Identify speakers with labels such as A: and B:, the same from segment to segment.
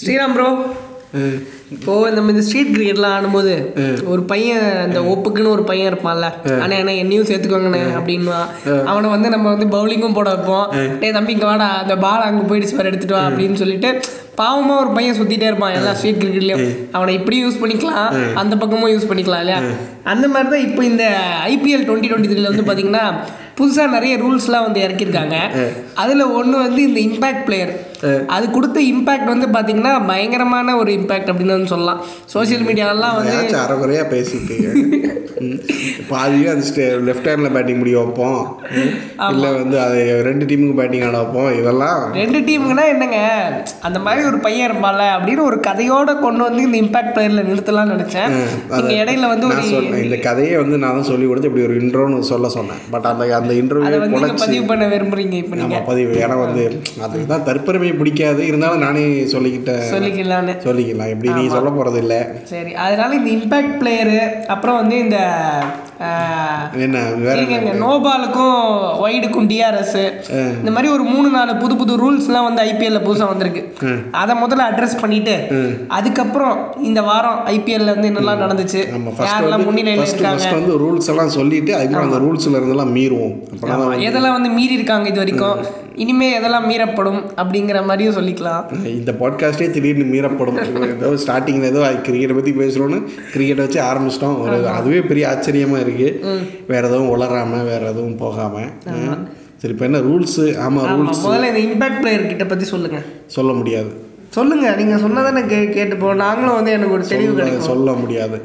A: Sriram bro இப்போ நம்ம இந்த ஸ்ட்ரீட் கிரிக்கெட்லாம் ஆடும்போது ஒரு பையன் அந்த ஒப்புக்குன்னு ஒரு பையன் இருப்பான்ல. அண்ணே அண்ணே என்னையும் சேர்த்துக்கோங்கண்ணே அப்படின்னுவா அவனை வந்து நம்ம வந்து பவுலிங்கும் போட வைப்போம். டேய் தம்பி இங்கே வாடா. அந்த பால் அங்கே போயிடுச்சு பாரு எடுத்துட்டு வா அப்படின்னு சொல்லிட்டு பாவமா ஒரு பையன் சுத்திட்டே இருப்பான் எல்லா ஸ்ட்ரீட் கிரிக்கெட்லயும் அவனை இப்படியும் யூஸ் பண்ணிக்கலாம். அந்த பக்கமும் யூஸ் பண்ணிக்கலாம் இல்லையா? அந்த மாதிரி தான் இப்போ இந்த ஐபிஎல் டுவெண்ட்டி டுவெண்ட்டி த்ரீல வந்து பார்த்தீங்கன்னா புதுசாக நிறைய ரூல்ஸ்லாம் வந்து இறக்கியிருக்காங்க. அதில் ஒன்று வந்து இந்த இம்பேக்ட் பிளேயர் அது கொடுத்த இம்பேக்ட் வந்து பார்த்தீங்கன்னா பயங்கரமான ஒரு இம்பேக்ட் அப்படின்னு வந்து சொல்லலாம். சோஷியல் மீடியாலலாம் வந்து
B: அரைகுறையாக பேசிட்டீங்க ம். பாதியும் அது லெஃப்ட் ஹேண்டில் பேட்டிங் முடிய வைப்போம் இல்லை வந்து அது ரெண்டு டீமுக்கு பேட்டிங் ஆட வைப்போம் இதெல்லாம்
A: ரெண்டு டீமுக்குனா என்னங்க? அந்த மாதிரி ஒரு பையன் இருப்பான்ல அப்படின்னு ஒரு கதையோட கொண்டு வந்து இந்த இம்பேக்ட் பிளேயரில் நிறுத்தலாம்னு நினச்சேன். இங்கே இடையில வந்து ஒரு
B: நான் சொன்னேன். இந்த கதையை வந்து நான் தான் சொல்லி கொடுத்து இப்படி ஒரு இன்ட்ரோன்னு சொல்ல சொன்னேன். பட் அந்த அந்த இன்டர்வியூ
A: பதிவு பண்ண விரும்புறீங்க இப்போ
B: நம்ம பதிவு. ஏன்னா வந்து அதுதான் தற்பெருமை பிடிக்காது. இருந்தாலும் நானே சொல்லிக்கிட்டேன்
A: சொல்லிக்கலான்னு
B: சொல்லிக்கலாம். எப்படி நீ சொல்ல போகிறது இல்லை
A: சரி அதனால இந்த இம்பேக்ட் பிளேயரு அப்புறம் வந்து இந்த
B: என்ன வேற.
A: நோபாலுக்கும் ஒய்டுக்கும் டிஆர்எஸ் இந்த மாதிரி ஒரு மூணு நாலு புது புது ரூல்ஸ்லாம் வந்து ஐபிஎல்ல புதுசாக வந்திருக்கு. அதை முதல்ல அட்ரஸ் பண்ணிட்டு அதுக்கப்புறம் இந்த வாரம் ஐபிஎல்ல வந்து என்னெல்லாம் நடந்துச்சு யாரெல்லாம் முன்னிலையில் இருக்காங்க.
B: வந்து ரூல்ஸ் எல்லாம் சொல்லிட்டு அதுக்கப்புறம் அந்த ரூல்ஸ்ல இருந்தெல்லாம் மீறுவோம்.
A: எதெல்லாம் வந்து மீறி இருக்காங்க இது வரைக்கும் இனிமே எதெல்லாம் மீறப்படும் அப்படிங்கிற மாதிரியும் சொல்லிக்கலாம்.
B: இந்த பாட்காஸ்டே திடீர்னு மீறப்படும். ஏதோ ஸ்டார்டிங்கில் ஏதோ கிரிக்கெட்டை பற்றி பேசுகிறோன்னு கிரிக்கெட்டை வச்சு ஆரம்பிச்சிட்டோம். ஒரு அதுவே பெரிய ஆச்சரியமாக இருக்குது வேற எதுவும் உளராம வேற எதுவும் போகாமல் சரி இப்போ என்ன ரூல்ஸு? ஆமாம்
A: ஆமா,
B: ரூல்ஸ்.
A: முதல்ல இந்த இம்பாக்ட் பிளேயர் கிட்ட பத்தி சொல்லுங்க.
B: சொல்ல முடியாது.
A: சொல்லுங்க நீங்க சொன்னதானே கே கேட்டுப்போம் நாங்களும் வந்து எனக்கு ஒரு தெளிவு கிடைக்கும்.
B: சொல்ல முடியாது.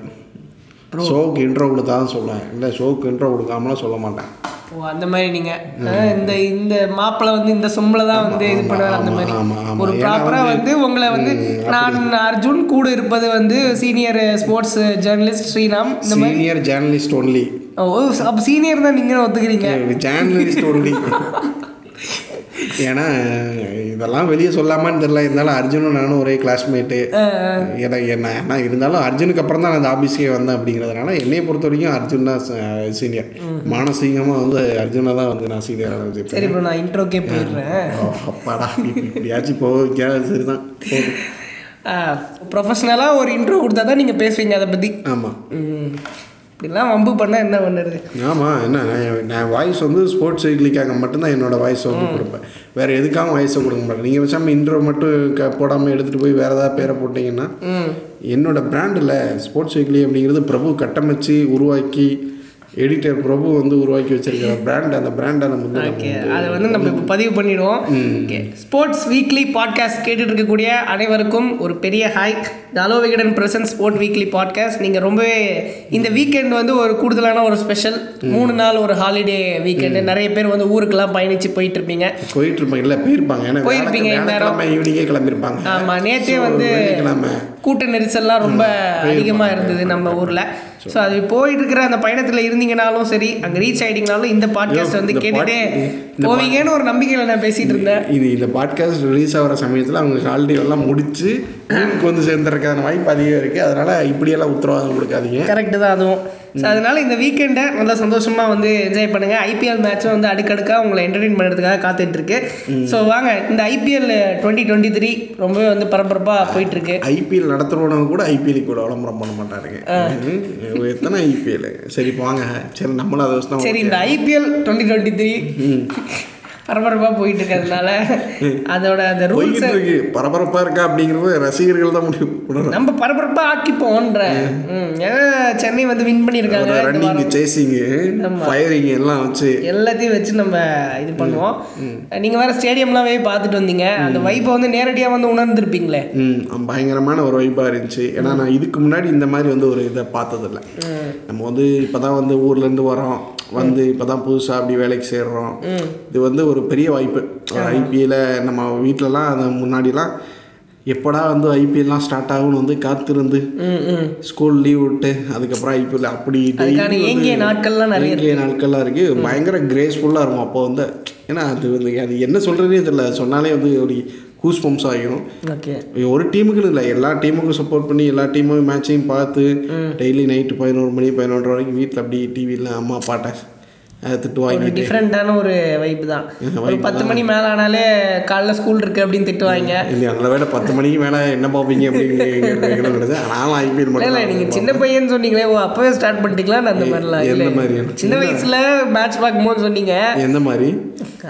B: ஷோவுக்கு இன்ட்ரோ கொடுத்தா தான் சொல்லுவேன். இல்லை ஷோவுக்கு இன்ட்ரோ கொடுக்காமலாம் சொல்ல மாட்டேன்.
A: ஓ அந்த மாதிரி நீங்க. அஹ், இந்த இந்த மாப்பிள்ளை வந்து இந்த சொம்பளை தான் வந்து இது பண்ணுவார் அந்த மாதிரி. ஒரு
B: ஏன்னா
A: ப்ராப்பரா வந்து உங்களை வந்து நான் அர்ஜுன் கூட இருப்பது வந்து சீனியர் ஸ்போர்ட்ஸ் ஜேர்னலிஸ்ட் ஸ்ரீராம். இந்த
B: சீனியர் ஜேர்னலிஸ்ட் ஒன்லி
A: ஓ அப்போ சீனியர் தான் நீங்களும் ஒத்துக்கிறீங்க.
B: ஜேர்னலிஸ்ட் ஒன்லி ஏன்னா இதெல்லாம் வெளியே சொல்லாமான்னு தெரியல. இருந்தாலும் அர்ஜுனும் நானும் ஒரே கிளாஸ்மேட்டு ஏன்னா என்ன ஏன்னா இருந்தாலும் அர்ஜுனுக்கு அப்புறம் தான் நான் அந்த ஆஃபீஸ்க்கே வந்தேன் அப்படிங்கிறதுனால என்னையை பொறுத்த வரைக்கும் அர்ஜுன் தான் சீனியர் மானசீகமாக வந்து அர்ஜுனை தான் வந்து நான் சீனியராக வச்சுருப்பேன்
A: சரி ப்ரோ நான் இன்ட்ரோக்கே போயிடுறேன்.
B: அப்பாடா இப்படியாச்சும் போக சரிதான்.
A: ப்ரொஃபஷ்னலாக ஒரு இன்ட்ரோ கொடுத்தா தான் நீங்கள் பேசுவீங்க அதை பற்றி
B: ஆமாம்
A: இப்படிலாம் வம்பு பண்ணால் என்ன பண்ணுறது?
B: ஆமாம் என்ன நான் நான் வாய்ஸ் வந்து ஸ்போர்ட்ஸ் வீக்லிக்காக மட்டும்தான் என்னோட வாய்ஸ் வந்து கொடுப்பேன். வேறு எதுக்காகவும் வாய்ஸை கொடுக்க மாட்டேன். நீங்கள் வச்சாமல் இன்ட்ரோ மட்டும் க போடாமல் எடுத்துகிட்டு போய் வேறு ஏதாவது பேரை போட்டிங்கன்னா என்னோட பிராண்டில் ஸ்போர்ட்ஸ் வீக்லி அப்படிங்கிறது பிரபு கட்டமைச்சு உருவாக்கி எடிட்டர் பிரபு வந்து உருவாக்கி வச்சிருக்கிற பிராண்ட் அந்த பிராண்டை நம்ம
A: ஓகே அதை வந்து நம்ம இப்போ பதிவு பண்ணிடுவோம். ஓகே ஸ்போர்ட்ஸ் வீக்லி பாட்காஸ்ட் கேட்டுட்டு இருக்கக்கூடிய அனைவருக்கும் ஒரு பெரிய hi the hello Vikatan present sport weekly podcast நீங்கள் ரொம்பவே இந்த வீக்கெண்ட் வந்து ஒரு கூடுதலான ஒரு ஸ்பெஷல் மூணு நாள் ஒரு ஹாலிடே வீக்கெண்டு நிறைய பேர் வந்து ஊருக்கெல்லாம் பயணித்து போயிட்டு இருப்பீங்க
B: போயிட்டு இருப்பாங்க இல்லை போயிருப்பாங்க. ஏன்னா
A: போயிருப்பீங்க.
B: வியாழக்கிழமை ஈவினிங்கே கிளம்பியிருப்பாங்க
A: ஆமாம் நேற்றே வந்து கூட்ட நெரிசல்லாம் ரொம்ப அதிகமாக இருந்தது நம்ம ஊரில். ஸோ அது போயிட்டு இருக்கிற அந்த பயணத்தில் இருந்தீங்கனாலும் சரி அங்கே ரீச் ஆகிட்டீங்கனாலும் இந்த பாட்காஸ்ட் வந்து
B: இந்த
A: போவீங்கன்னு ஒரு நம்பிக்கையில் நான் பேசிகிட்டு இருந்தேன்.
B: இது இந்த பாட்காஸ்ட் ரிலீஸ் ஆகிற சமயத்தில் அவங்க ஹாலிடே எல்லாம் முடிச்சு ஊருக்கு வந்து சேர்ந்துருக்கான வாய்ப்பு அதிகம் இருக்குது அதனால் இப்படியெல்லாம் உத்தரவாதம் கொடுக்காதீங்க.
A: கரெக்டு தான் அதுவும். ஸோ அதனால இந்த வீக்கெண்டை நல்லா சந்தோஷமாக வந்து என்ஜாய் பண்ணுங்க. ஐபிஎல் மேட்சும் வந்து அடுக்கடுக்காக உங்களை என்டர்டெயின் பண்ணுறதுக்காக காத்துட்டு இருக்கு. ஸோ வாங்க இந்த ஐபிஎல் டுவெண்ட்டி டுவெண்ட்டி த்ரீ ரொம்பவே வந்து பரபரப்பாக போயிட்டு இருக்கு
B: ஐபிஎல் நடத்துறவனவங்க கூட ஐபிஎல் கூட விளம்பரம் பண்ண மாட்டாருங்க. எத்தனை ஐபிஎல் சரி வாங்க. சரி நம்மளும் அதை
A: சரி இந்த ஐபிஎல் டுவெண்ட்டி டுவெண்ட்டி த்ரீ பரபரப்பாக போயிட்டு இருக்கிறதுனால அதோட அந்த ரூல்ஸ்
B: பரபரப்பாக இருக்கா அப்படிங்கிறது ரசிகர்கள் தான் பண்ணணும்
A: நம்ம பரபரப்பாக ஆக்கிப்போன்ற. ஏன்னா சென்னை வந்து வின் பண்ணியிருக்காங்க.
B: ரன்னிங். சேசிங்கு ஃபயரிங் எல்லாம் வச்சு.
A: எல்லாத்தையும் வச்சு நம்ம இது பண்ணுவோம். நீங்க வேற ஸ்டேடியம்லாம் போய் பார்த்துட்டு வந்தீங்க. அந்த வைப்பை வந்து நேரடியா வந்து உணர்ந்திருப்பீங்களே.
B: பயங்கரமான ஒரு வைப்பாக இருந்துச்சு. ஏன்னா நான் இதுக்கு முன்னாடி இந்த மாதிரி வந்து ஒரு இதை பார்த்ததில்ல. நம்ம வந்து இப்போ தான் வந்து ஊர்லேருந்து வரோம். வந்து இப்போ தான் புதுசாக அப்படி வேலைக்கு சேர்றோம். இது வந்து ஒரு பெரிய வாய்ப்பு. ஐபிஎல்ல நம்ம வீட்டிலலாம் அது முன்னாடிலாம் எப்படா வந்து ஐபிஎல்லாம் ஸ்டார்ட் ஆகும்னு வந்து காத்திருந்து ஸ்கூல் லீவ் விட்டு அதுக்கப்புறம் ஐபிஎல் அப்படி
A: ஏங்கிய நாட்கள்லாம் நிறைய
B: நாட்கள்லாம் இருக்கு. பயங்கர கிரேஸ்ஃபுல்லாக இருக்கும். அப்போ வந்து ஏன்னா அது வந்து அது என்ன சொல்கிறதே தெரியல. சொன்னாலே வந்து ஒரு கூஸ் பம்ப்ஸ் ஆகிரும்.
A: ஓகே.
B: ஒரு டீமுக்குன்னு இல்லை. எல்லா டீமுக்கும் சப்போர்ட் பண்ணி எல்லா டீமும் மேட்சையும் பார்த்து டெய்லி நைட்டு பதினோரு மணி பதினொன்றரை வரைக்கும் வீட்டில் அப்படி டிவியில் அம்மா அப்பாட்ட அஹ் திட்டு
A: ஒரு
B: வாங்கிட்டு
A: டிஃப்ரெண்ட்டான ஒரு வைப் தான். ஒரு பத்து மணி மேலே ஆனாலே காலைல ஸ்கூல் இருக்கு அப்படின்னு திட்டுவாங்க.
B: இல்லையா அதில் வேலை பத்து மணிக்கு மேலே என்ன பார்ப்பீங்க அப்படின்னு நானும் ஐபிஎல் மட்டும்
A: இல்ல நீங்க சின்ன பையன் சொன்னீங்களே ஓ அப்பவே ஸ்டார்ட் பண்ணிட்டீங்களா அந்த மாதிரிலாம்
B: எந்த மாதிரி?
A: சின்ன வயசுல மேட்ச் பார்க்கும்போது சொன்னீங்க.
B: எந்த மாதிரி?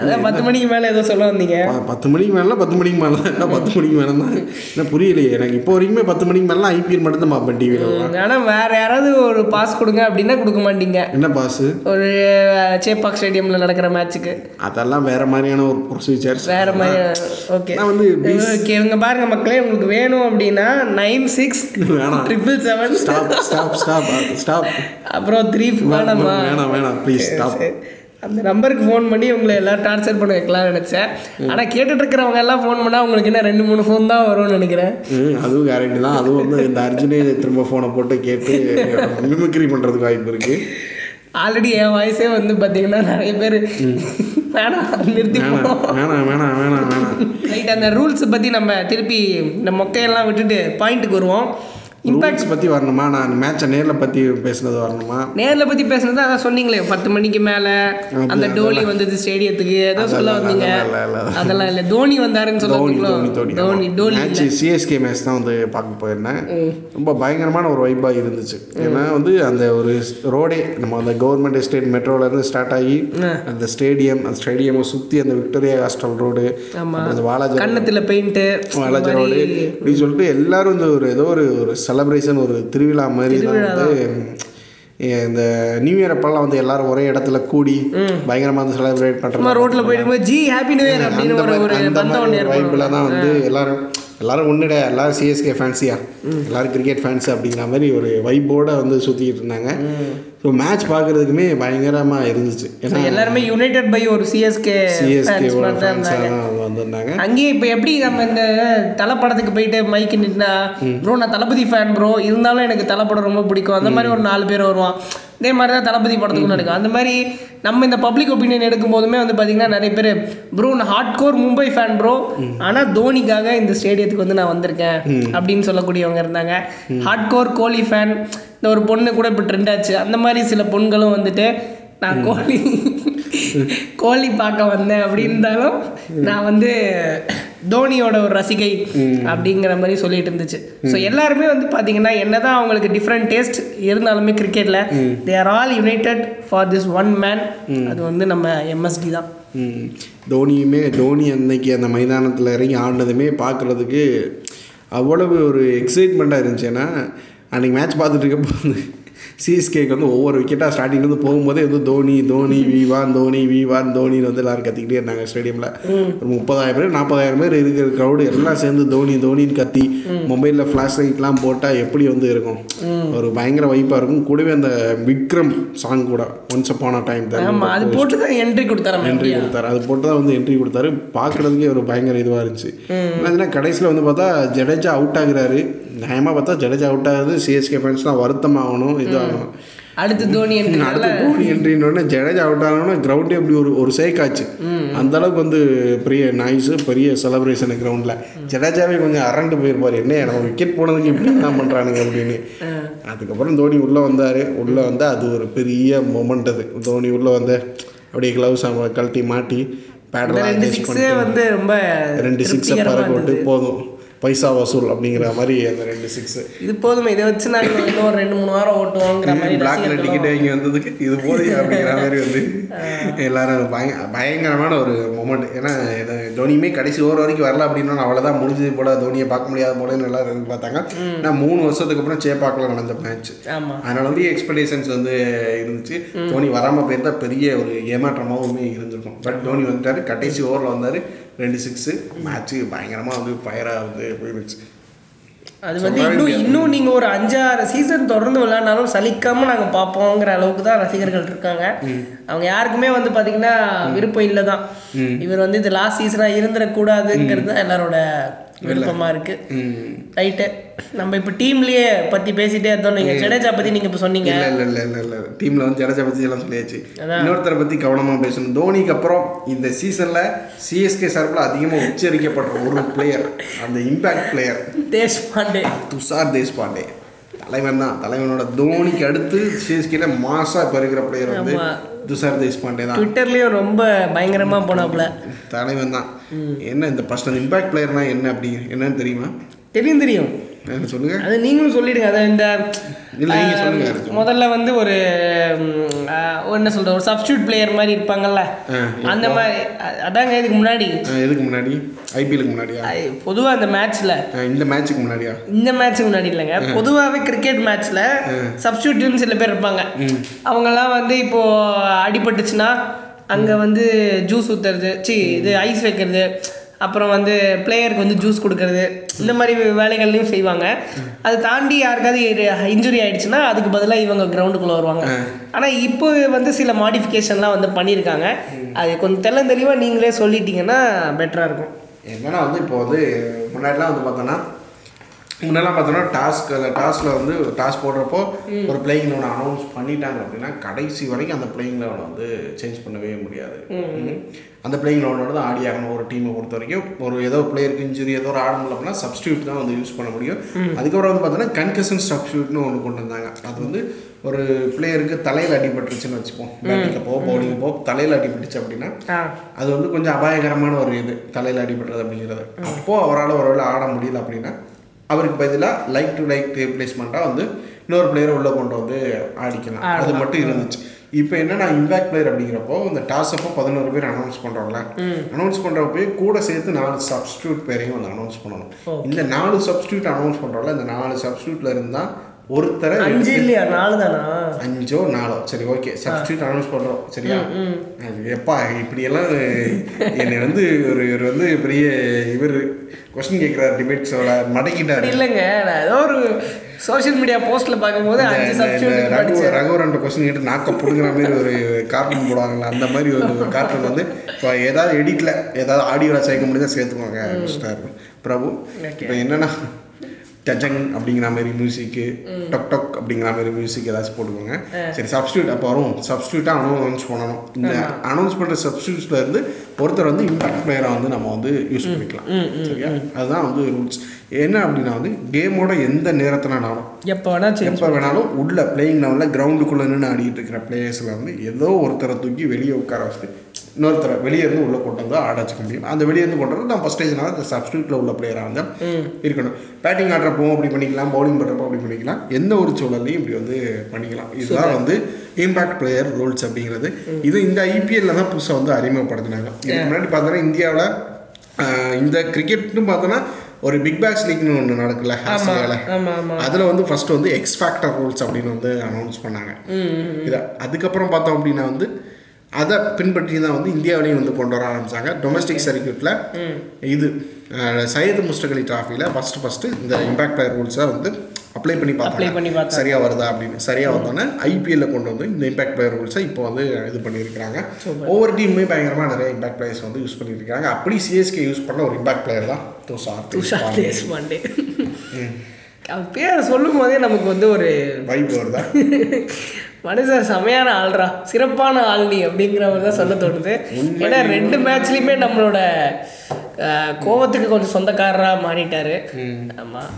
A: அதான் பத்து மணிக்கு மேல ஏதோ சொல்ல வந்தீங்க.
B: பத்து மணிக்கு மேலே பத்து மணிக்கு மேலே என்ன பத்து மணிக்கு மேலே தான். என்ன புரியலையே எனக்கு இப்போ வரைக்குமே பத்து மணிக்கு மேலே ஐபிஎல் மட்டும் தான் பார்ப்பேன் டிவியில்
A: ஆனா வேற யாராவது ஒரு பாஸ் கொடுங்க அப்படின்னா கொடுக்க மாட்டீங்க.
B: என்ன பாஸு
A: ஒரு சேப்பாக் ஸ்டேடியம்ல நடக்கிற மேட்ச்சுக்கு
B: அதெல்லாம் வேற மாதிரியான ஒரு ப்ரொசீஜர்ஸ்
A: வேற மாதிரி ஓகே
B: வந்து
A: ஓகே இவங்க பாருங்க மக்களே உங்களுக்கு வேணும் அப்படின்னா நைன் சிக்ஸ்
B: வேணாம்.
A: Triple seven
B: stop stop stop stop
A: அப்புறம் த்ரீ வேணாமா
B: வேணாம்? வேணாம் ப்ளீஸ் ஸ்டாப்.
A: அந்த நம்பருக்கு ஃபோன் பண்ணி உங்களை எல்லாம் டார்ச்சர் பண்ண வைக்கலாம்னு நினச்சேன். ஆனால் கேட்டுட்டு இருக்கிறவங்க எல்லாம் ஃபோன் பண்ணால் உங்களுக்கு என்ன ரெண்டு மூணு ஃபோன் தான் வரும்னு நினைக்கிறேன்.
B: அதுவும் கரெக்ட் தான். அதுவும் வந்து இந்த அர்ஜுனே திரும்ப ஃபோனை போட்டு கேட்டு மிமிக்ரி பண்ணுறதுக்கு வாய்ப்பு இருக்குது
A: ஆல்ரெடி என் வாய்ஸே வந்து பார்த்தீங்கன்னா நிறைய பேர் வேணாம் நிறுத்தி
B: வேணாம் வேணாம் வேணாம் வேணாம்
A: ரைட் அந்த ரூல்ஸை பற்றி நம்ம திருப்பி இந்த மொக்கையெல்லாம் விட்டுட்டு பாயிண்ட்டுக்கு வருவோம்.
B: இம்பாக்ட்ஸ் பற்றி வரணுமா? நான் மேட்சை நேரில் பற்றி பேசுனது வரணுமா?
A: நேரில் பற்றி பேசுனது அதான் சொன்னீங்களே பத்து மணிக்கு மேலே அந்த டோலி வந்தது ஸ்டேடியத்துக்கு ஏதோ சொல்ல வந்தீங்க.
B: அதெல்லாம் இல்ல,
A: தோனி வந்தாருன்னு சொல்ல
B: தோனி
A: டோலி
B: மேட்ச் சிஎஸ்கே மேட்ச் தான் வந்து பார்க்க போயிருந்தேன். ரொம்ப பயங்கரமான ஒரு வைப்பாக இருந்துச்சு. ஏன்னா வந்து அந்த ஒரு ரோடே நம்ம அந்த கவர்மெண்ட் எஸ்டேட் மெட்ரோலேருந்து ஸ்டார்ட் ஆகி அந்த ஸ்டேடியம் அந்த ஸ்டேடியமை சுற்றி அந்த விக்டோரியா ஹாஸ்டல் ரோடு. அந்த வாலாஜா
A: கன்னத்தில் பெயிண்ட்டு
B: வாலாஜா ரோடு இப்படி சொல்லிட்டு எல்லாரும் வந்து ஒரு ஏதோ ஒரு ஒரு செலப்ரேஷன் ஒரு திருவிழா மாதிரி தான் வந்து இந்த நியூ இயர் அப்பெல்லாம் வந்து எல்லாரும் ஒரே இடத்துல கூடி பயங்கரமாக வந்து செலிப்ரேட் பண்ணுறாங்க
A: ரோட்டில் போயிடும்போது ஜி ஹாப்பி நியூ இயர் அப்படின்னு
B: வைப்பில் தான் வந்து எல்லாரும் எல்லாரும் ஒன்றுட எல்லாரும் சிஎஸ்கே ஃபேன்ஸியா எல்லாரும் கிரிக்கெட் ஃபேன்ஸ் அப்படிங்கிற மாதிரி ஒரு வைப்போட வந்து சுற்றிக்கிட்டு இருந்தாங்க. ஸோ மேட்ச் பார்க்குறதுக்குமே பயங்கரமாக இருந்துச்சு. ஏன்னா
A: எல்லாருமே யுனைடெட் பை ஒரு சிஎஸ்கே
B: சிஎஸ்கே
A: ஃபேன்ஸ்
B: ஃபேன்ஸாக தான் வந்திருந்தாங்க.
A: அங்கேயே இப்போ எப்படி நம்ம இந்த தலை படத்துக்கு போயிட்டு மைக்கு நின்னா ப்ரோ நான் தளபதி ஃபேன் ப்ரோ இருந்தாலும் எனக்கு தலை படம் ரொம்ப பிடிக்கும். அந்த மாதிரி ஒரு நாலு பேர் வருவான். இதே மாதிரி தான் தளபதி படத்துக்கும் நடக்கும். அந்த மாதிரி நம்ம இந்த பப்ளிக் ஒப்பீனியன் எடுக்கும் போதுமே வந்து பார்த்தீங்கன்னா நிறைய பேர் ப்ரோ நான் hard core Mumbai fan bro ஆனால் தோனிக்காக இந்த ஸ்டேடியத்துக்கு வந்து நான் வந்திருக்கேன். அப்படின்னு சொல்லக்கூடியவங்க இருந்தாங்க. ஹார்ட் கோர் கோலி ஃபேன் இந்த ஒரு பொண்ணு கூட இப்போ ட்ரெண்ட் ஆச்சு. அந்த மாதிரி சில பொண்களும் வந்துட்டு நான் கோலி கோலி பார்க்க வந்தேன் அப்படி இருந்தாலும் நான் வந்து தோனியோட ஒரு ரசிகை அப்படிங்கிற மாதிரி சொல்லிட்டு இருந்துச்சு. ஸோ எல்லாருமே வந்து பார்த்தீங்கன்னா என்னதான் அவங்களுக்கு டிஃப்ரெண்ட் டேஸ்ட் இருந்தாலுமே கிரிக்கெட்டில் they are all united for this one man அது வந்து நம்ம எம்எஸ்டி தான்.
B: தோனியுமே தோனி அன்னைக்கு அந்த மைதானத்தில் இறங்கி ஆடினதுமே பார்க்குறதுக்கு அவ்வளவு ஒரு எக்ஸைட்மெண்ட்டாக இருந்துச்சு. ஏன்னா அன்றைக்கி மேட்ச் பார்த்துட்டு இருக்கப்போ சிஎஸ்கேக்கு வந்து ஒவ்வொரு விக்கெட்டாக ஸ்டார்டிங்லேருந்து போகும்போதே வந்து தோனி தோனி விவான் தோனி விவான் தோனின்னு வந்து எல்லாரும் கத்திக்கிட்டே இருந்தாங்க ஸ்டேடியமில் ஒரு முப்பதாயிரம் பேர் நாற்பதாயிரம் பேர் இருக்கிற க்ரௌடு எல்லாம் சேர்ந்து தோனி தோனின்னு கத்தி மொபைலில் ஃப்ளாஷ் லைட்லாம் போட்டால் எப்படி வந்து இருக்கும்? ஒரு பயங்கர வைப்பாக இருக்கும். கூடவே அந்த விக்ரம் சாங் கூட ஒன்ஸ் அப்பான டைம்
A: ஆமாம் அது போட்டு தான் என்ட்ரி கொடுத்தாரு
B: என்ட்ரி கொடுத்தாரு. அது போட்டு தான் வந்து என்ட்ரி கொடுத்தாரு. பார்க்குறதுக்கே ஒரு பயங்கர இதுவாக இருந்துச்சு. கடைசியில் வந்து பார்த்தா ஜடேஜா அவுட் ஆகுறாரு. நியாயமாக பார்த்தா ஜடேஜா அவுட் ஆகுது சிஎஸ்கே ஃபேன்ஸ்லாம் வருத்தம் ஆகணும் இது ஆகணும்
A: அடுத்து தோனி
B: அடுத்து தோனி உடனே ஜடேஜா அவுட் ஆகணும்னா கிரவுண்டே அப்படி ஒரு ஒரு சேக் ஆச்சு. அந்த அளவுக்கு வந்து பெரிய நாய்ஸு பெரிய செலப்ரேஷன் கிரவுண்டில் ஜடேஜாவே கொஞ்சம் அரண்டு போயிருப்பார். என்ன நம்ம விக்கெட் போனதுக்கு இப்படி என்ன பண்ணுறானுங்க அப்படின்னு. அதுக்கப்புறம் தோனி உள்ளே வந்தார். உள்ளே வந்து அது ஒரு பெரிய மொமெண்ட் அது. தோனி உள்ளே வந்து அப்படியே க்ளவுஸ் கழட்டி மாட்டி
A: சிக்ஸே வந்து ரொம்ப
B: ரெண்டு சிக்ஸை பறக்க விட்டு. போதும். பைசா வசூல் அப்படிங்கிற மாதிரி அந்த ரெண்டு சிக்ஸு
A: இது போதுமே இதை வச்சு நாங்கள் இன்னும் ஒரு ரெண்டு மூணு வாரம் ஓட்டுவோங்கிற மாதிரி
B: பிளாக்ல டிக்கெட் வாங்கி வந்ததுக்கு இது போதும் அப்படிங்கிற மாதிரி வந்து எல்லாரும் பய பயங்கரமான ஒரு மொமெண்ட் ஏன்னா தோனியுமே கடைசி ஓவர் வரைக்கும் வரல அப்படின்னா அவ்வளோதான் முடிஞ்சது போல தோனியை பார்க்க முடியாத போலன்னு எல்லாரும் எதிர்பார்த்தாங்க. நான் மூணு வருஷத்துக்கு அப்புறம் சேப்பாக்கில் நடந்த மேட்ச் அதனால வந்து எக்ஸ்பெக்டேஷன்ஸ் வந்து இருந்துச்சு. தோனி வராமல் போயிருந்தா பெரிய ஒரு ஏமாற்றமாகவுமே இருந்திருக்கும். பட் தோனி வந்துட்டாரு கடைசி ஓவரில் வந்தார். ரெண்டு சிக்ஸு மேட்ச்சு பயங்கரமாக வந்து ஃபயராக வந்து
A: அது வந்து இன்னும் இன்னும் நீங்கள் ஒரு அஞ்சாறு சீசன் தொடர்ந்து விளையாடினாலும் சலிக்காமல் நாங்கள் பார்ப்போங்கிற அளவுக்கு தான் ரசிகர்கள் இருக்காங்க. அவங்க யாருக்குமே வந்து பார்த்தீங்கன்னா விருப்பம் இல்லை தான் இவர் வந்து இது லாஸ்ட் சீசனாக இருந்துடக்கூடாதுங்கிறது தான் எல்லாரோட விருப்பமாக இருக்குது ரைட்டு நம்ம இப்போ டீம்லேயே பற்றி பேசிட்டே இருந்தோம் நீங்கள் ஜடேஜா பற்றி நீங்கள் இப்போ சொன்னீங்க.
B: இல்ல இல்ல இல்ல இல்ல இல்ல. டீம்ல வந்து ஜடேஜா பத்தி எல்லாம் சொல்லியாச்சு. இன்னொருத்தரை பத்தி கவனமா பேசணும். தோனிக்கு அப்புறம் இந்த சீசன்ல சிஎஸ்கே சார்பில் அதிகமா உச்சரிக்கப்படுற ஒரு பிளேயர் அந்த இம்பாக்ட் பிளேயர்
A: தேஷ்பாண்டே.
B: துஷார் தேஷ்பாண்டே. தலைவன் தான். தலைவனோட தோனிக்கு அடுத்து சிஎஸ்கேல மாசா இப்போ இருக்கிற பிளேயர் வந்து. துஷார் தேஷ்பாண்டே தான்.
A: ட்விட்டர்லேயும் ரொம்ப பயங்கரமாக போனாப்புல.
B: தலைவன் தான். என்ன இந்த ஃபர்ஸ்ட் அந்த இம்பாக்ட் பிளேயர்னா என்ன அப்படி என்னன்னு தெரியுமா?
A: தெரியும் தெரியும்
B: சொல்லுங்க.
A: அது நீங்களும் சொல்லிடுங்க. அதை இந்த. முதல்ல வந்து ஒரு என்ன சொல்ற ஒரு சப்ஸ்டியூட் பிளேயர் மாதிரி இருப்பாங்கல்ல. அந்த மாதிரி அதாங்க இதுக்கு முன்னாடி.
B: ஆ, எதுக்கு முன்னாடி? ஐபிஎலுக்கு முன்னாடியா?
A: பொதுவாக அந்த மேட்ச்சில்
B: ஆ, இந்த மேட்ச்சுக்கு முன்னாடியா?
A: இந்த மேட்ச்சுக்கு முன்னாடி இல்லைங்க. பொதுவாகவே கிரிக்கெட் மேட்ச்சில் சப்ஸ்டியூட்னு சில பேர் இருப்பாங்க. அவங்கெல்லாம் வந்து இப்போ அடிபட்டுச்சுன்னா அங்கே வந்து ஜூஸ் ஊற்றுறது சி இது ஐஸ் வைக்கிறது அப்புறம் வந்து பிளேயருக்கு வந்து ஜூஸ் கொடுக்கறது இந்த மாதிரி வேலைகள்லையும் செய்வாங்க. அதை தாண்டி யாருக்காவது இன்ஜுரி ஆயிடுச்சுன்னா அதுக்கு பதிலாக இவங்க கிரவுண்டுக்குள்ளே வருவாங்க. ஆனால் இப்போ வந்து சில மாடிஃபிகேஷன்லாம் வந்து பண்ணியிருக்காங்க. அது கொஞ்சம் தெல்ல தெளிவாக நீங்களே சொல்லிட்டீங்கன்னா பெட்டராக இருக்கும்.
B: என்னன்னா வந்து இப்போ வந்து முன்னாடிலாம் வந்து பார்த்தோன்னா முன்னெல்லாம் பார்த்தோன்னா டாஸ்கில் டாஸ்கில் வந்து டாஸ் போடுறப்போ ஒரு பிளேயிங் லெவனை அனௌன்ஸ் பண்ணிட்டாங்க அப்படின்னா கடைசி வரைக்கும் அந்த பிளேயிங் லெவனை வந்து சேஞ்ச் பண்ணவே முடியாது. அந்த பிளேயிங் லெவனோட தான் ஆடி ஆகணும் ஒரு டீமை பொறுத்த வரைக்கும். ஒரு ஏதோ பிளேயருக்கு இன்ஜுரி ஏதோ ஒரு ஆட முடியல அப்படின்னா சப்ஸ்டியூட் தான் வந்து யூஸ் பண்ண முடியும். அதுக்கப்புறம் வந்து பார்த்தோன்னா கன்கஷன் சப்ஸ்டியூட்னு ஒன்று கொண்டு வந்தாங்க. அது வந்து ஒரு பிளேயருக்கு தலையில் அடிபட்டுருச்சுன்னு வச்சுப்போம். பேட்டிங்கில் போ பவுலிங் போ தலையில் அடிபட்டுச்சு அப்படின்னா அது வந்து கொஞ்சம் அபாயகரமான ஒரு இது. தலையில் அடிபடுறது அப்படிங்கிறது. அப்போது அவரால் ஒருவேளை ஆட முடியல அப்படின்னா அவருக்கு பதிலாக லைக் டு லைக் ரீப்ளேஸ்மெண்ட்டாக வந்து இன்னொரு பிளேயரை உள்ளே கொண்டு வந்து ஆடிக்கலாம். அது மட்டும் இருந்துச்சு. இப்போ என்னன்னா இம்பாக்ட் பிளேயர் அப்படிங்கிறப்போ இந்த டாஸ் அப்போ பதினோரு பேர் அனௌன்ஸ் பண்ணுறோம்ல அனௌன்ஸ் பண்ணுறப்போ கூட சேர்த்து நாலு சப்ஸ்டியூட் பேரையும் வந்து அனௌன்ஸ் பண்ணணும். இந்த நாலு சப்ஸ்டியூட் அனௌன்ஸ் பண்ணுறோம்ல இந்த நாலு சப்ஸ்டியூட்ல இருந்தால் ஒருத்தரை
A: அஞ்சு இல்லையா? நாலு தானா?
B: அஞ்சோ நாலோ. சரி ஓகே சப்ஸ்டியூட் அனௌன்ஸ் பண்ணுறோம் சரியா? அது எப்பா இப்படியெல்லாம் என்னை வந்து ஒரு இவர் வந்து பெரிய இவர். கொஸ்டின் கேட்குறாரு டிபேட்ஸோட மடக்கிட்டாரு.
A: இல்லைங்க நான் ஏதோ ஒரு சோஷியல் மீடியா போஸ்ட்ல பார்க்கும்போது அஞ்சு
B: ரகு
A: படிச்சேன்
B: ரகுவரன் கொஸ்டின் கேட்டு நாக்க புடுங்குற மாதிரி ஒரு கார்ட்டூன் போடுவாங்கல்ல அந்த மாதிரி ஒரு கார்ட்டூன் வந்து இப்போ ஏதாவது எடிட்டில் ஏதாவது ஆடியோவில் சேர்க்க முடியுதா சேர்த்துக்கோங்க மிஸ்டர் பிரபு இப்போ என்னன்னா டஜங் அப்படிங்கிற மாதிரி மியூசிக்கு டொக் டொக் அப்படிங்கிற மாதிரி மியூசிக் ஏதாச்சும் போட்டுக்கோங்க. சரி சப்ஸ்டியூட் அப்போ வரும். சப்ஸ்டியூட்டாக அனௌன்ஸ் பண்ணணும். இந்த அனௌன்ஸ் பண்ணுற சப்ஸ்டியூட்ஸில் இருந்து ஒருத்தர் வந்து இம்பாக்ட் பிளேயராக வந்து நம்ம வந்து யூஸ் பண்ணிக்கலாம். சரியா? அதுதான் வந்து ரூல்ஸ் என்ன அப்படின்னா வந்து கேமோட எந்த நேரத்தினாலும்
A: எப்போ வேணா சரி
B: எப்போ வேணாலும் உள்ள பிளேயிங் லெவலில் கிரவுண்டுக்குள்ளே நின்று ஆடிட்டு இருக்கிற பிளேயர்ஸில் வந்து ஏதோ ஒருத்தரை தூக்கி வெளியே உட்கார வச்சுட்டு இன்னொருத்தரை வெளியே இருந்து உள்ளே கொண்டு வந்து ஆட வச்சுக்க முடியும். அந்த வெளியே இருந்து கொண்டு வந்து நம்ம ஃபஸ்ட் ஸ்டேஜ்னால இந்த சப்ஸ்டியூட்டில் உள்ள பிளேயராக வந்து இருக்கணும். பேட்டிங் ஆடுறப்போ அப்படி பண்ணிக்கலாம் பவுலிங் பண்ணுறப்போ அப்படி பண்ணிக்கலாம். எந்த ஒரு சூழல்லையும் இப்படி வந்து பண்ணிக்கலாம். இதுதான் வந்து இம்பாக்ட் பிளேயர் ரூல்ஸ் அப்படிங்கிறது. இது இந்த ஐபிஎல்ல தான் புதுசாக வந்து அறிமுகப்படுத்தினாங்க. இதுக்கு முன்னாடி பார்த்தோன்னா இந்தியாவில் இந்த கிரிக்கெட்னு பார்த்தோன்னா ஒரு பிக் பேக்ஸ் லீக்னு ஒன்று
A: ஆமா
B: அதில் வந்து ஃபர்ஸ்ட் வந்து எக்ஸ் ஃபேக்டர் ரூல்ஸ் அப்படின்னு வந்து அனௌன்ஸ் பண்ணாங்க. இதை அதுக்கப்புறம் பார்த்தோம் அப்படின்னா வந்து அதை பின்பற்றி தான் வந்து இந்தியாவிலையும் வந்து கொண்டு வர ஆரம்பிச்சாங்க. டொமஸ்டிக் சர்க்கியூட்டில் இது சையது முஸ்டக் அலி டிராஃபியில் ஃபஸ்ட்டு ஃபஸ்ட்டு இந்த இம்பாக்ட் பிளேயர் ரூல்ஸை வந்து அப்ளை பண்ணி
A: Apply பண்ணி
B: பார்த்தாங்க.
A: பார்த்தாங்க.
B: சரியா வருதா அப்படின்னு. சரியா வந்தோன்னே ஐபிஎல்ல கொண்டு வந்து இந்த இம்பாக்ட் பிளேயர் ரூல்ஸை இப்போ வந்து இது பண்ணியிருக்காங்க ஒவ்வொரு டீமுமே பயங்கரமாக நிறைய இம்பாக்ட் பிளேயர்ஸ் வந்து யூஸ் பண்ணியிருக்காங்க அப்படி சிஎஸ்கே யூஸ் பண்ண ஒரு இம்பாக்ட் பிளேயர் தான் துஷார்
A: துஷார் தேஷ்பாண்டே பேரை சொல்லும் போதே நமக்கு வந்து ஒரு
B: வைப் வருதா?
A: மனுஷன் செமையான ஆள்ரா சிறப்பான ஆள் நீ அப்படிங்கிற மாதிரி தான் சொல்ல தோணுது. ஏன்னா ரெண்டு மேட்ச்லையுமே நம்மளோட கோவத்துக்கு கொஞ்சம் சொந்தக்காரராக மாறிட்டாரு. ஆமாம்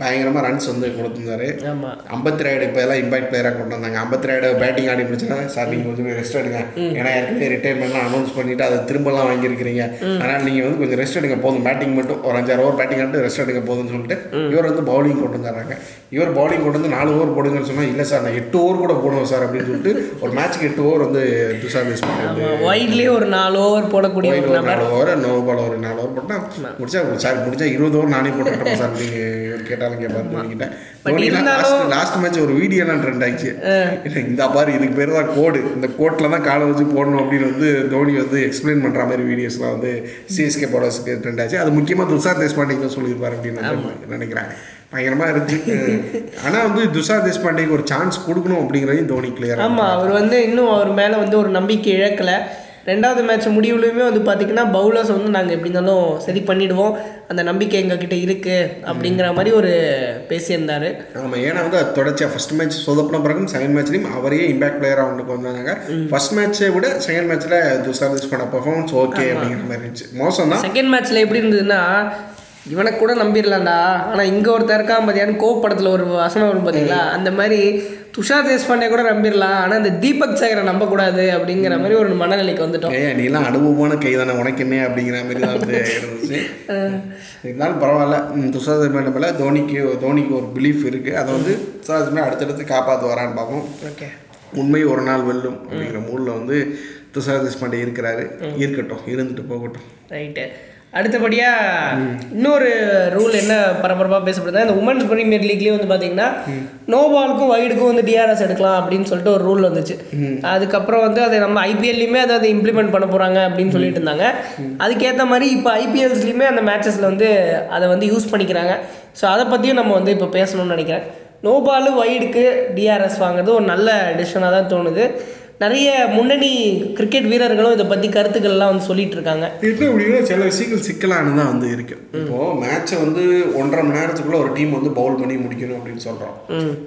B: பயங்கரமாக ரன்ஸ் வந்து கொடுத்துருந்தாரு.
A: ஆமாம்
B: ஐம்பத்தி ராய்டு இப்போ எல்லாம் இம்பாக்ட் பிளேயராக கொண்டு வந்தாங்க. ஐம்பத்தி ராய்டு பேட்டிங் ஆடி முடிச்சுன்னா சார் நீங்கள் கொஞ்சம் ரெஸ்ட் எடுங்க. ஏன்னா ஏற்கனவே ரிட்டைர்மெண்ட்லாம் அனௌன்ஸ் பண்ணிட்டு அதை திரும்பலாம் வாங்கியிருக்கிறீங்க. அதனால் நீங்கள் வந்து கொஞ்சம் ரெஸ்ட் எடுங்க போதும். பேட்டிங் மட்டும் ஒரு அஞ்சாறு ஓவர் பேட்டிங் ஆட்டு ரெஸ்ட் எடுங்க போதும்னு சொல்லிட்டு இவர் வந்து பவுலிங் கொண்டு வந்தாங்க இவர் பவுலிங் கொண்டு வந்து நாலு ஓவர் போடுங்கன்னு சொன்னால் இல்லை சார் நான் எட்டு ஓவர் கூட போடுவேன் சார் அப்படின்னு சொல்லிட்டு ஒரு மேட்ச்சுக்கு எட்டு ஓவர் வந்து துஷார் மிஸ் பண்ணி
A: ஒயிட்லேயே ஒரு நாலு ஓவர் போடக்கூடிய ஒரு
B: நாலு ஓவர் நோ பால் ஒரு நாலு ஓவர் போட்டால் முடிச்சா சார் முடிச்சா இருபது ஓவர் நானே போட்டுக்கிட்டேன் சார். நீங்கள் கேட்டாலும் கேட்பாரு
A: இருந்தாலும்-
B: லாஸ்ட் லாஸ்ட் மேட்ச் ஒரு வீடியோலாம் ட்ரெண்ட் ஆச்சு. இல்லை இந்த பாரு இதுக்கு பேர் தான் கோடு இந்த கோட்டில் தான் காலை வச்சு போடணும் அப்படின்னு வந்து தோனி வந்து எக்ஸ்பிளைன் பண்ணுற மாதிரி வீடியோஸ்லாம் வந்து சிஎஸ்கே போலர்ஸ்க்கு ட்ரெண்ட் ஆச்சு. அது முக்கியமாக துஷார் தேஷ்பாண்டே தான் சொல்லியிருப்பார் அப்படின்னு நான் நினைக்கிறேன். பயங்கரமாக இருந்துச்சு ஆனால் வந்து துஷார் தேஷ்பாண்டேக்கு ஒரு சான்ஸ் கொடுக்கணும் அப்படிங்கிறதையும் தோனி கிளியர்
A: ஆமாம் அவர் வந்து இன்னும் அவர் மேலே வந்து ஒரு நம்பிக்கை இழக்கலை. ரெண்டாவது மேட்ச் முடிவுலையுமே வந்து பார்த்தீங்கன்னா பவுலர்ஸ் வந்து நாங்கள் எப்படி இருந்தாலும் சரி பண்ணிடுவோம். அந்த நம்பிக்கை எங்ககிட்ட இருக்குது அப்படிங்கிற மாதிரி ஒரு பேசியிருந்தார்.
B: ஆமாம் ஏன்னா வந்து தொடர்ச்சியாக ஃபர்ஸ்ட் மேட்ச் சொதப்பின பிறகு செகண்ட் மேட்ச்லையும் அவரையே இம்பாக்ட் பிளேயராக வந்து கொண்டு வந்தாங்க. ஃபர்ஸ்ட் மேட்ச்சை விட செகண்ட் மேட்ச்சில் துஷார் தேஷ்பாண்டே பர்ஃபார்மன்ஸ் ஓகே அப்படிங்கிற மாதிரி இருந்துச்சு. மோசம் தான்
A: செகண்ட் மேட்ச்சில் எப்படி இருந்ததுன்னா இவனை கூட நம்பிடலாம்டா ஆனால் இங்கே ஒருத்தர் இருக்கான் பார்த்தியான்னு கோவப்படத்தில் ஒரு வசனம் வரும் பார்த்தீங்களா அந்த மாதிரி துஷார் தேஷ்பாண்டே கூட நம்பிடலாம் ஆனால் இந்த தீபக் சேகரை நம்பக்கூடாது அப்படிங்கிற மாதிரி ஒரு மனநிலைக்கு வந்துட்டோம்.
B: ஏய் நீலாம் அனுபவமான கை தானே உனக்கு என்ன அப்படிங்கிற மாதிரி தான் வந்து இருந்துச்சு. இருந்தாலும் பரவாயில்ல. துஷார் தேஷ்பாண்டே மேலே தோனிக்கு தோனிக்கு ஒரு பிலீஃப் இருக்குது அதை வந்து துஷார் தேஷ்பாண்டே அடுத்தடுத்து காப்பாற்று வரான்னு பார்ப்போம்.
A: ஓகே.
B: உண்மை ஒரு நாள் வெல்லும் அப்படிங்கிற மூடில் வந்து துஷார் தேஷ்பாண்டே இருக்கிறாரு. இருக்கட்டும் இருந்துட்டு போகட்டும்.
A: ரைட்டு. அடுத்தபடியாக இன்னொரு ரூல் என்ன பரபரப்பாக பேசப்படுதா இந்த உமன்ஸ் பிரீமியர் லீக்லேயும் வந்து பார்த்தீங்கன்னா நோ பாலுக்கும் வைடுக்கும் வந்து டிஆர்எஸ் எடுக்கலாம் அப்படின்னு சொல்லிட்டு ஒரு ரூல் வந்துச்சு. அதுக்கப்புறம் வந்து அதை நம்ம ஐபிஎல்லையுமே அதை அதை இம்ப்ளிமெண்ட் பண்ண போகிறாங்க அப்படின்னு சொல்லிட்டு இருந்தாங்க. அதுக்கேற்ற மாதிரி இப்போ ஐபிஎல்ஸ்லையுமே அந்த மேட்சஸில் வந்து அதை வந்து யூஸ் பண்ணிக்கிறாங்க. ஸோ அதை பற்றியும் நம்ம வந்து இப்போ பேசணும்னு நினைக்கிறேன். நோ பாலு வைடுக்கு டிஆர்எஸ் வாங்குறது ஒரு நல்ல டிசிஷனாக தான் தோணுது. நிறைய முன்னணி கிரிக்கெட் வீரர்களும் இதை பற்றி கருத்துக்கள்லாம் வந்து சொல்லிட்டு இருக்காங்க
B: என்ன அப்படின்னா சில விஷயங்கள் சிக்கலானு தான் வந்து இருக்கு. இப்போ மேட்சை வந்து ஒன்றரை மணி நேரத்துக்குள்ள ஒரு டீம் வந்து பவுல் பண்ணி முடிக்கணும் அப்படின்னு சொல்றோம்.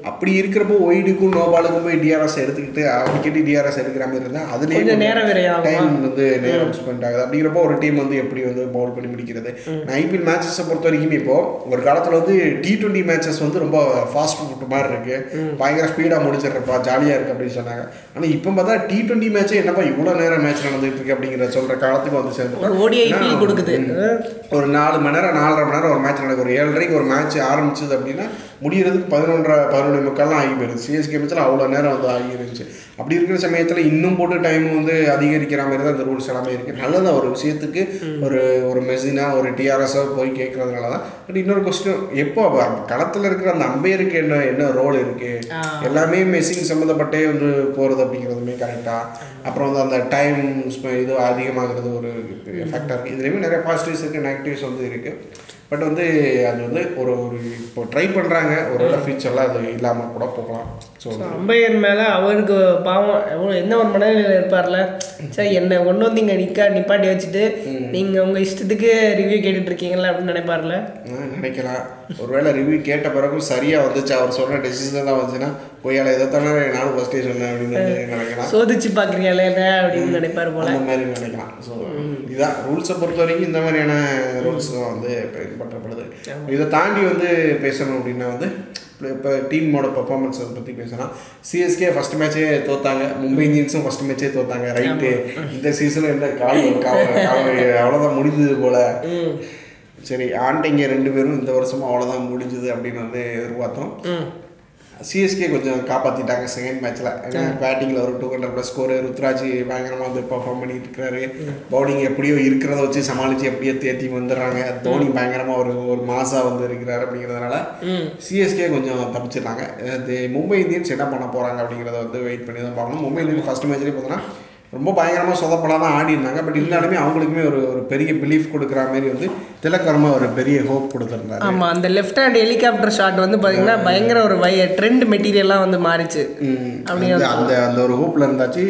B: அப்படி இருக்கிறப்போ ஒய்டுக்கும் நோபாலுக்கும் போய் டிஆர்எஸ் எடுத்துக்கிட்டு அடிக்கடி டிஆர்எஸ் எடுக்கிற மாதிரி இருந்தால் அதுலேயே
A: கொஞ்சம் நேரம்
B: டைம் வந்து நேரம் ஸ்பெண்ட் ஆகுது. அப்படிங்கிறப்போ ஒரு டீம் வந்து எப்படி வந்து பவுல் பண்ணி முடிக்கிறது? ஐபிஎல் மேட்சஸை பொறுத்த வரைக்கும் இப்போ ஒரு காலத்தில் வந்து டி டுவெண்ட்டி மேட்சஸ் வந்து ரொம்ப ஃபாஸ்ட் ஃபுட் மாதிரி இருக்கு. பயங்கர ஸ்பீடாக முடிச்சிடுறப்பா ஜாலியாக இருக்கு அப்படின்னு சொன்னாங்க. ஆனால் இப்போ பார்த்தா டி டுவெண்ட்டி மேட்சே என்னப்பா இவ்வளோ நேரம் மேட்ச் நடந்துட்டு இருக்கு அப்படிங்கிற சொல்ற காலத்துக்கு வந்து சேர்ந்து
A: கொடுக்குது.
B: ஒரு நாலு மணி நேரம் நாலரை மணி நேரம் ஒரு மேட்ச் நடக்கும். ஒரு ஏழரைக்கு ஒரு மேட்ச் ஆரம்பிச்சது அப்படின்னா முடியறதுக்கு பதினொன்றரை பதினொன்று முக்கால்லாம் ஆகி போயிருது. சிஎஸ்கே மேட்ச்சில் அவ்வளோ நேரம் வந்து ஆகி இருந்துச்சு அப்படி இருக்கிற சமயத்தில் இன்னும் போட்டு டைம் வந்து அதிகரிக்கிற மாதிரி தான் இந்த ரூல்ஸ் எல்லாமே இருக்குது நல்லதான் ஒரு விஷயத்துக்கு ஒரு ஒரு மெஷினா ஒரு டிஆர்எஸோ போய் கேட்கறதுனால தான். பட் இன்னொரு கொஸ்டின் எப்போ களத்துல இருக்கிற அந்த அம்பையருக்கு என்ன என்ன ரோல் இருக்கு? எல்லாமே மெஷின் சம்மந்தப்பட்டே வந்து போகிறது அப்படிங்கிறதுமே கரெக்டாக அப்புறம் வந்து அந்த டைம் இது அதிகமாகிறது ஒரு ஃபேக்டர் இருக்குது இதுலேயுமே நிறைய பாசிட்டிவ்ஸ் இருக்குது நெகட்டிவ்ஸ் வந்து இருக்குது பட் வந்து அது வந்து ஒரு ஒரு இப்போ ட்ரை பண்ணுறாங்க ஒரு வேளை ஃபியூச்சரில் அது இல்லாமல் கூட போகலாம். ஸோ
A: அம்பையர் மேலே அவருக்கு பாவம். எவ்வளோ என்ன ஒரு மனநிலையில் இருப்பார்ல? சரி என்ன கொண்டு வந்து இங்கே நிற்க நிப்பாட்டி வச்சுட்டு நீங்கள் உங்கள் இஷ்டத்துக்கு ரிவ்யூ கேட்டுட்டு இருக்கீங்களா அப்படின்னு நினைப்பார்ல?
B: நான் நினைக்கலாம். ஒருவேளை ரிவ்யூ கேட்ட பிறகும் சரியாக வந்துச்சு? அவர் சொன்ன டெசிஷன் தான் வந்துச்சுன்னா பொய்யால இதை தானே நானும் ஃபஸ்ட்டே சொன்னேன் அப்படின்னு நினைக்கலாம்.
A: சோதிச்சு பார்க்குறீங்களே என்ன அப்படின்னு நினைப்பார் போல?
B: அந்த மாதிரி நினைக்கலாம். ஸோ இதுதான் ரூல்ஸை பொறுத்த வரைக்கும் இந்த மாதிரியான ரூல்ஸ் தான் வந்து பின்பற்றப்படுது இதை தாண்டி வந்து பேசணும் அப்படின்னா வந்து இப்போ டீமோட பெர்ஃபார்மன்ஸ் அதை பற்றி பேசலாம். சிஎஸ்கே ஃபர்ஸ்ட் மேட்சே தோத்தாங்க. மும்பை இந்தியன்ஸும் ஃபர்ஸ்ட் மேட்சே தோத்தாங்க ரைட்டு இந்த சீசனில் என்ன கால் அவ்வளோதான் முடிஞ்சது போல. சரி ஆண்டைங்க ரெண்டு பேரும் இந்த வருஷமும் அவ்வளோதான் முடிஞ்சது அப்படின்னு வந்து எதிர்பார்த்தோம். சிஎஸ்கே கொஞ்சம் காப்பாற்றிட்டாங்க செகண்ட் மேட்ச்சில் ஏன்னா பேட்டிங்கில் ஒரு two hundred plus score Ruturaj பயங்கரமாக வந்து பர்ஃபார்ம் பண்ணிட்டு இருக்காரு. பவுலிங் எப்படியோ இருக்கிறத வச்சு சமாளித்து எப்படியோ தேத்தி வந்துடுறாங்க. தோனி பயங்கரமாக ஒரு ஒரு மாசாக வந்து இருக்கிறாரு அப்படிங்கிறதுனால சிஎஸ்கே கொஞ்சம் தப்பிச்சிடுறாங்க இது மும்பை இந்தியன்ஸ் என்ன பண்ண போகிறாங்க அப்படிங்கிறத வந்து வெயிட் பண்ணி தான் பார்க்கணும். மும்பை இந்தியன்ஸ் ஃபஸ்ட் மேட்ச்லேயே பார்த்தோன்னா ரொம்ப பயங்கரமாக சொதப்படாம தான் ஆடி இருந்தாங்க பட் இருந்தாலுமே அவங்களுக்குமே ஒரு ஒரு பெரிய பிலீஃப் கொடுக்குற மாதிரி வந்து திலக்கரமா ஒரு பெரிய ஹோப் கொடுத்துருந்தாரு.
A: ஆமாம் அந்த லெஃப்ட் ஹேண்ட் ஹெலிகாப்டர் ஷாட் வந்து பார்த்தீங்கன்னா பயங்கர ஒரு வை ட்ரெண்ட் மெட்டீரியல்லாம் வந்து மாறிச்சு.
B: அந்த அந்த ஒரு ஹோப்ல இருந்தாச்சு.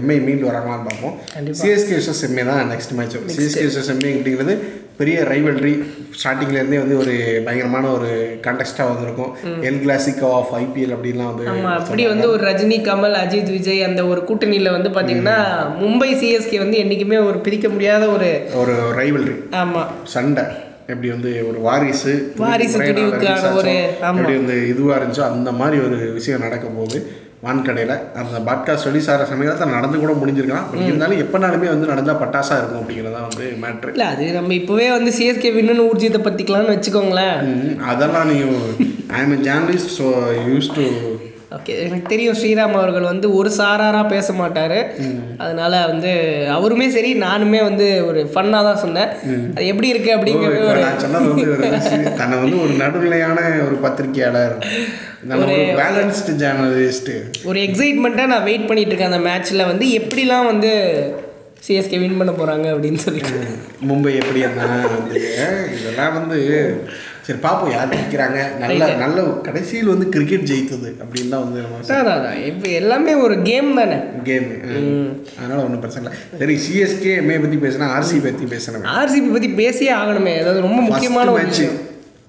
B: எம்ஐ மீண்டு வராங்களான்னு பார்ப்போம். சிஎஸ்கே விசஸ் எம்ஏ தான் next match CSK versus MI அப்படிங்கிறது பெரிய ரைவல்ரி ஸ்டார்டிங்லேருந்தே வந்து ஒரு பயங்கரமான ஒரு கான்டெஸ்ட்டாக வந்திருக்கும். எல் கிளாசிக் ஆஃப் ஐபிஎல் அப்படின்லாம் வந்து
A: ஆமாம் அப்படி வந்து ஒரு ரஜினி கமல் அஜித் விஜய் அந்த ஒரு கூட்டணியில் வந்து பார்த்தீங்கன்னா மும்பை சிஎஸ்கே வந்து என்றைக்குமே ஒரு பிரிக்க முடியாத ஒரு
B: ஒரு ரைவல்ரி
A: ஆமாம்
B: சண்டை. எப்படி வந்து ஒரு வாரிசு
A: வாரிசு.
B: எப்படி வந்து இதுவாக இருந்துச்சோ அந்த மாதிரி ஒரு விஷயம் நடக்க போகுது. வான்கடையில். அந்த பாட்காஸ்ட் ரிலீஸ் ஆகிற சமயத்தில் நடந்து கூட முடிஞ்சிருக்கலாம். இருந்தாலும் எப்போனாலுமே வந்து நடந்தால் பட்டாசாக இருக்கும் அப்படிங்கிறது தான் வந்து மேட்ரு
A: இல்லை அது நம்ம இப்போவே வந்து சிஎஸ்கே வின்னு ஊர்ஜித்தை பற்றிக்கலாம்னு வச்சுக்கோங்களேன்.
B: அதெல்லாம் நீங்கள் I am journalist so use to
A: okay எனக்கு தெரியும் ஸ்ரீராம் அவர்கள் வந்து ஒரு சாராராக பேச மாட்டார். அதனால வந்து அவருமே சரி நானுமே வந்து ஒரு ஃபன்னாக தான் சொன்னேன். அது எப்படி இருக்கு அப்படிங்கிறது
B: தன்னை வந்து ஒரு நடுநிலையான ஒரு பத்திரிகையாளர். ஒரு பேலன்ஸ்டு ஜேர்னலிஸ்ட்டு
A: ஒரு எக்ஸைட்மெண்ட்டாக நான் வெயிட் பண்ணிட்டு இருக்கேன் அந்த மேட்ச்சில் வந்து எப்படிலாம் வந்து சிஎஸ்கே வின் பண்ண போகிறாங்க அப்படின்னு சொல்லிட்டு.
B: மும்பை எப்படி என்ன இதெல்லாம் வந்து சரி பார்ப்போம் யார் ஜெயிக்கிறாங்க? நல்ல நல்ல கடைசியில் வந்து கிரிக்கெட் ஜெயித்தது அப்படின்னு தான் வந்து நம்ம
A: அதான் அதான் இப்போ எல்லாமே ஒரு கேம் தானே.
B: கேம் அதனால ஒன்றும் பிரச்சனை இல்லை. சரி சிஎஸ்கே எம்ஏ பற்றி பேசினா ஆர்சி பற்றி பேசணும்.
A: ஆர்சிபி பற்றி பேசியே ஆகணுமே. அதாவது ரொம்ப முக்கியமான
B: மேட்ச்
A: விஷயம்.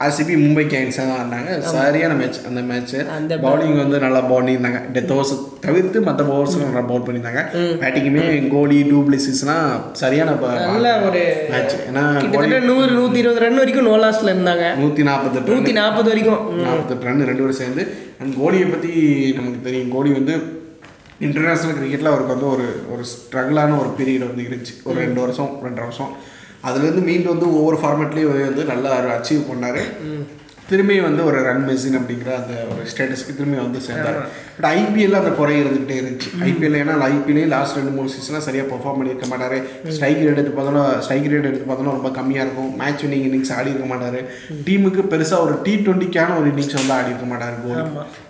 B: ஆர்சிபி மும்பை கிங்ஸாக தான் ஆடினாங்க. சரியான மேட்ச் அந்த மேட்ச்
A: அந்த
B: பவுலிங் வந்து நல்லா பண்ணியிருந்தாங்க. டெத் ஓவர்ஸ் தவிர்த்து மற்ற ஓவர்ஸும் நல்லா பவுல் பண்ணியிருந்தாங்க. பேட்டிங்குமே கோலி டூப்ளிசிஸ்லாம் சரியான
A: நல்ல ஒரு
B: மேட்ச் ஏன்னா
A: நூறு நூற்றி இருபது ரன் வரைக்கும் நோ லாஸ்ல இருந்தாங்க.
B: நூற்றி நாற்பத்தெட்டு
A: நூற்றி நாற்பது வரைக்கும்.
B: நாற்பத்தெட்டு ரன் ரெண்டு பேரும் சேர்ந்து. அண்ட் கோலியை பற்றி நமக்கு தெரியும். கோலி வந்து இன்டர்நேஷ்னல் கிரிக்கெட்டில் அவருக்கு வந்து ஒரு ஒரு ஸ்ட்ரகிளான ஒரு பீரியட் வந்து இருந்துச்சு. ஒரு ரெண்டு வருஷம் ரெண்டரை வருஷம். அதுலேருந்து மீண்டும் வந்து ஒவ்வொரு ஃபார்மேட்லேயும் வந்து நல்லா அச்சீவ் பண்ணார். திரும்பி வந்து ஒரு ரன் மெஷின் அப்படிங்கிற அந்த ஒரு ஸ்டேட்டஸ்க்கு திரும்பி வந்து சேர்ந்தார். பட் ஐபிஎல்ல அந்த குறை இருந்துகிட்டே இருந்துச்சு. ஐபிஎல் ஏன்னா ஐபிஎல்லே லாஸ்ட் ரெண்டு மூணு சீசனாக சரியாக பெர்ஃபார்ம் பண்ணியிருக்க மாட்டார். ஸ்ட்ரைக் ரேட் எடுத்து பார்த்தோன்னா ஸ்ட்ரைக் ரேட் எடுத்து பார்த்தோன்னா ரொம்ப கம்மியாக இருக்கும். மேட்ச் வினிங் இன்னிங்ஸ் ஆடி இருக்க மாட்டார். டீமுக்கு பெருசாக ஒரு டி டுவெண்ட்டிக்கான ஒரு இன்னிங்ஸ் வந்து ஆடி இருக்க மாட்டார் கோலி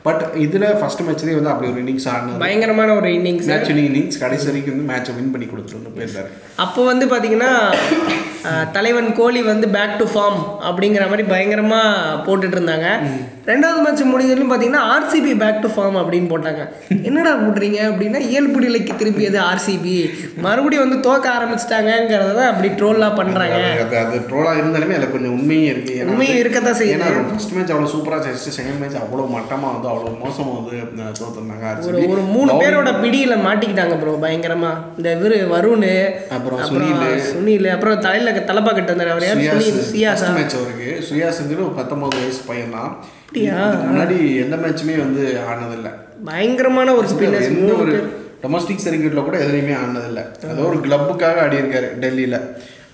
B: பட் இதில் ஃபர்ஸ்ட் மேட்ச்லேயே வந்து அப்படி ஒரு இன்னிங்ஸ் ஆடினார்.
A: பயங்கரமான ஒரு இன்னிங்ஸ்
B: மேட்ச் வினிங் இன்னிங்ஸ் கடைசி வரைக்கும் வந்து மேட்சை வின் பண்ணி கொடுத்துட்டு வந்து போயிருந்தாரு.
A: அப்போ வந்து பார்த்தீங்கன்னா தலைவன் கோலி வந்து பேக் டு ஃபார்ம் அப்படிங்கிற மாதிரி பயங்கரமாக போட்டுட்டு இருந்தாங்க. ரெண்டாவது மேட்ச் முடிஞ்சதுலும் பார்த்தீங்கன்னா ஆர்சிபி பேக் டு ஃபார்ம் அப்படின்னு போட்டாங்க. என்னடா போடுறீங்க? அப்படின்னா இயல்பு நிலைக்கு திருப்பியது ஆர்சிபி மறுபடியும் வந்து தோக்க ஆரம்பிச்சிட்டாங்கங்கிறத தான் அப்படி ட்ரோல்லாம் பண்ணுறாங்க
B: அது அது ட்ரோலாக இருந்தாலுமே அதில் கொஞ்சம் உண்மையும் இருக்குது
A: உண்மையும் இருக்கத்தான் செய்யுது.
B: ஏன்னா ஃபர்ஸ்ட் மேட்ச் அவ்வளோ சூப்பராக ஜெயிச்சு செகண்ட் மேட்ச் அவ்வளோ மட்டமாக வந்து அவ்வளோ மோசமாக வந்து தோத்துருந்தாங்க
A: ஒரு
B: RCB.
A: ஒரு மூணு பேரோட பிடியில மாட்டிக்கிட்டாங்க ப்ரோ பயங்கரமா. இந்த இவரு வருண்
B: அப்புறம்
A: அப்புறம் சுனில். அப்புறம் தலையில தலப்பா கட்டு வந்தார் அவர். யார்? சுனில் சியாசா?
B: மேட்ச் அவருக்கு. சுயாசுங்கிற ஒரு பத்தொன்பது வயசு பையன் தான்
A: அப்படியா?
B: முன்னாடி எந்த மேட்சுமே வந்து ஆனதில்லை
A: பயங்கரமான ஒரு ஸ்பின்னர்ஸ்
B: எந்த ஒரு டொமஸ்டிக் சர்க்கியூட்டில் கூட எதுலையுமே ஆனதில்லை ஏதோ ஒரு கிளப்புக்காக ஆடி இருக்காரு டெல்லியில்.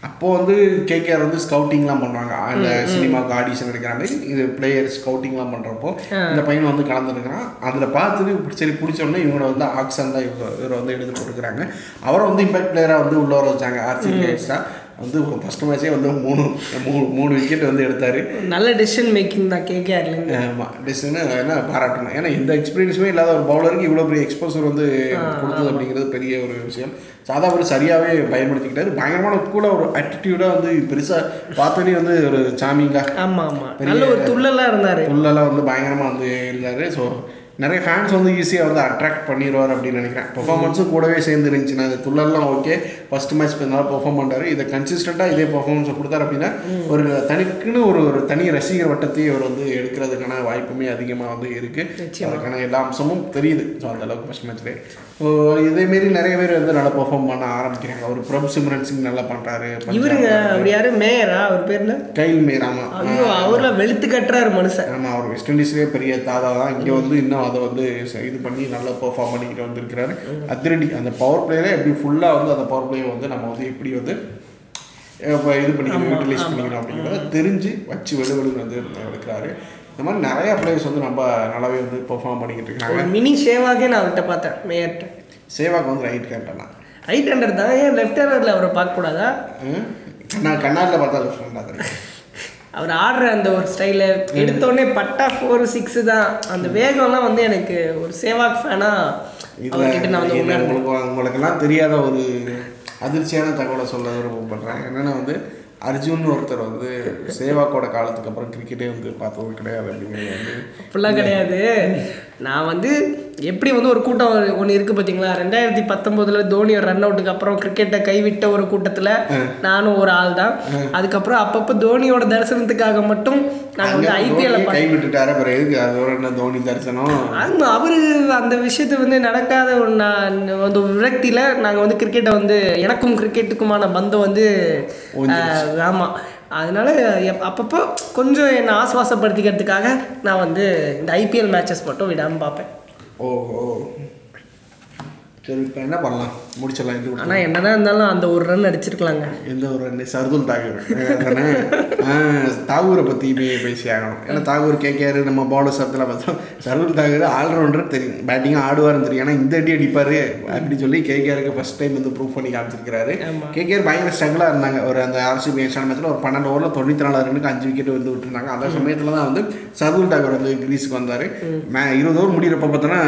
B: அப்போ வந்து கேகேஆர் வந்து ஸ்கவுட்டிங்லாம் பண்ணுவாங்க அந்த சினிமாவுக்கு ஆடிஷன் எடுக்கிற மாதிரி இது பிளேயர் ஸ்கவுட்டிங்லாம் பண்ணுறப்போ இந்த பையன் வந்து கலந்துருக்கிறான். அதில் பார்த்துட்டு சரி பிடிச்ச உடனே இவங்களை வந்து ஆக்ஷன் தான் இவங்க இவரை வந்து எடுத்து போட்டுக்கிறாங்க அவரை வந்து இம்பாக்ட் பிளேயராக வந்து உள்ள வர வச்சாங்க. ஆர்சிபி எக்ஸ்ட்ரா வந்து ஃபர்ஸ்ட் மேட்சே வந்து மூணு மூணு மூணு விக்கெட் வந்து எடுத்தார்.
A: நல்ல டெசிஷன் மேக்கிங் தான் கேகேஆர்லேருந்து
B: ஆமாம் டிஸ்னு என்ன பாராட்டணும். ஏன்னா எந்த எக்ஸ்பீரியன்ஸுமே இல்லாத ஒரு பவுலருக்கு இவ்வளோ பெரிய எக்ஸ்போசர் வந்து கொடுத்தது அப்படிங்கிறது பெரிய ஒரு விஷயம். சாதா அவர் சரியாகவே பயன்படுத்திக்கிட்டாரு. பயங்கரமான கூட ஒரு ஆட்டிடியூடாக வந்து பெருசாக பார்த்தோன்னே வந்து ஒரு சாமிங்கா
A: ஆமா ஆமா. நல்ல ஒரு துள்ளலா இருந்தாரு.
B: புல்லெல்லாம் வந்து பயங்கரமாக வந்து இருந்தார். ஸோ நிறைய ஃபேன்ஸ் வந்து ஈஸியாக வந்து அட்ராக்ட் பண்ணிடுவார் அப்படின்னு நினைக்கிறேன். பெர்ஃபார்மன்ஸும் கூடவே சேர்ந்து இருந்துச்சு நான் இந்த துள்ளெல்லாம் ஓகே ஃபர்ஸ்ட் மேட்ச் நல்லா பெர்ஃபார்ம் பண்ணுறாரு இதை கன்சிஸ்டண்ட்டாக இதே பெர்ஃபார்மன்ஸை கொடுத்தாரு அப்படின்னா ஒரு தனிக்குன்னு ஒரு ஒரு தனி ரசிகர் வட்டத்தையே அவர் வந்து எடுக்கிறதுக்கான வாய்ப்புமே அதிகமாக வந்து இருக்குது அதுக்கான எல்லா அம்சமும் தெரியுது. ஸோ அந்த அளவுக்கு ஃபர்ஸ்ட் மேட்ச்லேயே ஸோ இதேமாரி நிறைய பேர் வந்து நல்லா பெர்ஃபார்ம் பண்ண ஆரம்பிக்கிறாங்க. அவர் பிரபு சிம்ரன் சிங் நல்லா பண்ணுறாரு
A: இவருங்க அவர் யாரு? மேயரா? அவர் பேர்ல
B: கைல் மீராமா
A: ஐயோ அவர்ல வெளுத்து கட்டுறாரு மனுஷன்.
B: ஆமாம் அவர் வெஸ்ட் இண்டீஸ்லேயே பெரிய தாதா தான். இங்கே வந்து இன்னும் அதை வந்து இது பண்ணி நல்லா பெர்ஃபார்ம் பண்ணிக்கிட்டு வந்திருக்கிறாரு. அதிரடி அந்த பவர் பிளேயரே எப்படி ஃபுல்லாக வந்து அந்த பவர் பிளேயை வந்து நம்ம வந்து எப்படி வந்து இப்ப இது பண்ணிக்கணும் யூட்டிலைஸ் பண்ணிக்கணும் அப்படிங்கிறத தெரிஞ்சு வச்சு வெளுவெளுன்னு வந்து எடுக்கிறாரு. இந்த மாதிரி நிறையா பிளேயர்ஸ் வந்து நம்ம நல்லாவே வந்து பெர்ஃபார்ம் பண்ணிக்கிட்டு இருக்காங்க.
A: மினி ஷேவாகே நான் அவர்கிட்ட பார்த்தேன் மேயர்கிட்ட
B: சேவாக்கு வந்து ரைட் கேட்டனா
A: ரைட் ஹேண்டர் தான் ஏன் லெஃப்ட் ஹேண்டர்ல அவரை பார்க்க கூடாதா
B: கண்ணா கண்ணாடில் பார்த்தா லெஃப்ட் தெரியும்.
A: அவர் ஆடுற அந்த ஒரு ஸ்டைலு எடுத்தோடனே பட்டா ஃபோர் சிக்ஸ் தான். அந்த வேகம்லாம் வந்து எனக்கு ஒரு சேவாக் ஃபேனா அவர்கிட்ட நான் வந்து
B: உங்களுக்கு உங்களுக்கெல்லாம் தெரியாத ஒரு அதிர்ச்சியான தகவலை சொல்ல விருப்பப்படுறேன். என்னென்னா வந்து அர்ஜுன் ஒருத்தர் வந்து சேவாக்கோட காலத்துக்கு அப்புறம் கிரிக்கெட்டே வந்து பார்த்தது கிடையாது அப்படிங்கிறது வந்து
A: அப்படிலாம் கிடையாது. நான் வந்து எப்படி வந்து ஒரு கூட்டம் ஒன்று இருக்குது பார்த்தீங்களா ரெண்டாயிரத்தி பத்தொம்போதில் தோனி ஒரு ரன் அவுட்டுக்கு அப்புறம் கிரிக்கெட்டை கைவிட்ட ஒரு கூட்டத்தில் நானும் ஒரு ஆள் தான். அதுக்கப்புறம் அப்பப்போ தோனியோட தரிசனத்துக்காக மட்டும் நாங்கள் வந்து ஐபிஎல்ல
B: கை விட்டுட்டாரு அப்புறம் எதுக்கு? அதோட என்ன தோனி தரிசனம்?
A: ஆமாம் அவர் அந்த விஷயத்தை வந்து நடக்காத ஒரு நான் வந்து விரக்தியில் நாங்கள் வந்து கிரிக்கெட்டை வந்து எனக்கும் கிரிக்கெட்டுக்குமான பந்தம் வந்து ஆமாம் அதனால அப்பப்போ கொஞ்சம் என்னை ஆஸ்வாசப்படுத்திக்கிறதுக்காக நான் வந்து இந்த ஐபிஎல் மேட்சஸ் மட்டும் விடாமல் பார்ப்பேன்.
B: 哦哦。சரி இப்போ என்ன பண்ணலாம்? முடிச்சிடலாம் இது.
A: ஆனால் என்னதான் இருந்தாலும் அந்த ஒரு ரன் அடிச்சிருக்கலாங்க.
B: எந்த ஒரு ரெண்டு சர்துல் தாகூர். தாகூரை பற்றியுமே பேசி ஆகணும் ஏன்னா தாகூர் கேகேஆர் நம்ம பவுலர் சரத்தில் பார்த்தோம் சர்துல் தாகூர் ஆல்ரவுண்டர் தெரியும். பேட்டிங்காக ஆடுவார்னு தெரியும். ஏன்னா இந்த அடி அடிப்பார் அப்படி சொல்லி கேகேஆருக்கு ஃபர்ஸ்ட் டைம் வந்து ப்ரூவ் பண்ணி காமிச்சிருக்கிறாரு. கேகேஆர் பயங்கர ஸ்ட்ரகிளாக இருந்தாங்க. ஒரு அந்த ஆர்சிபி மேட்ச்சில் ஒரு பன்னெண்டு ஓவரில் தொண்ணூற்றி நாலு ரன்னுக்கு அஞ்சு விக்கெட் வந்து விட்டுருந்தாங்க. அந்த சமயத்தில் தான் வந்து சர்துல் தாகூர் வந்து கிரீஸுக்கு வந்தார். இருபது ஓவர் முடிகிறப்ப பார்த்தோன்னா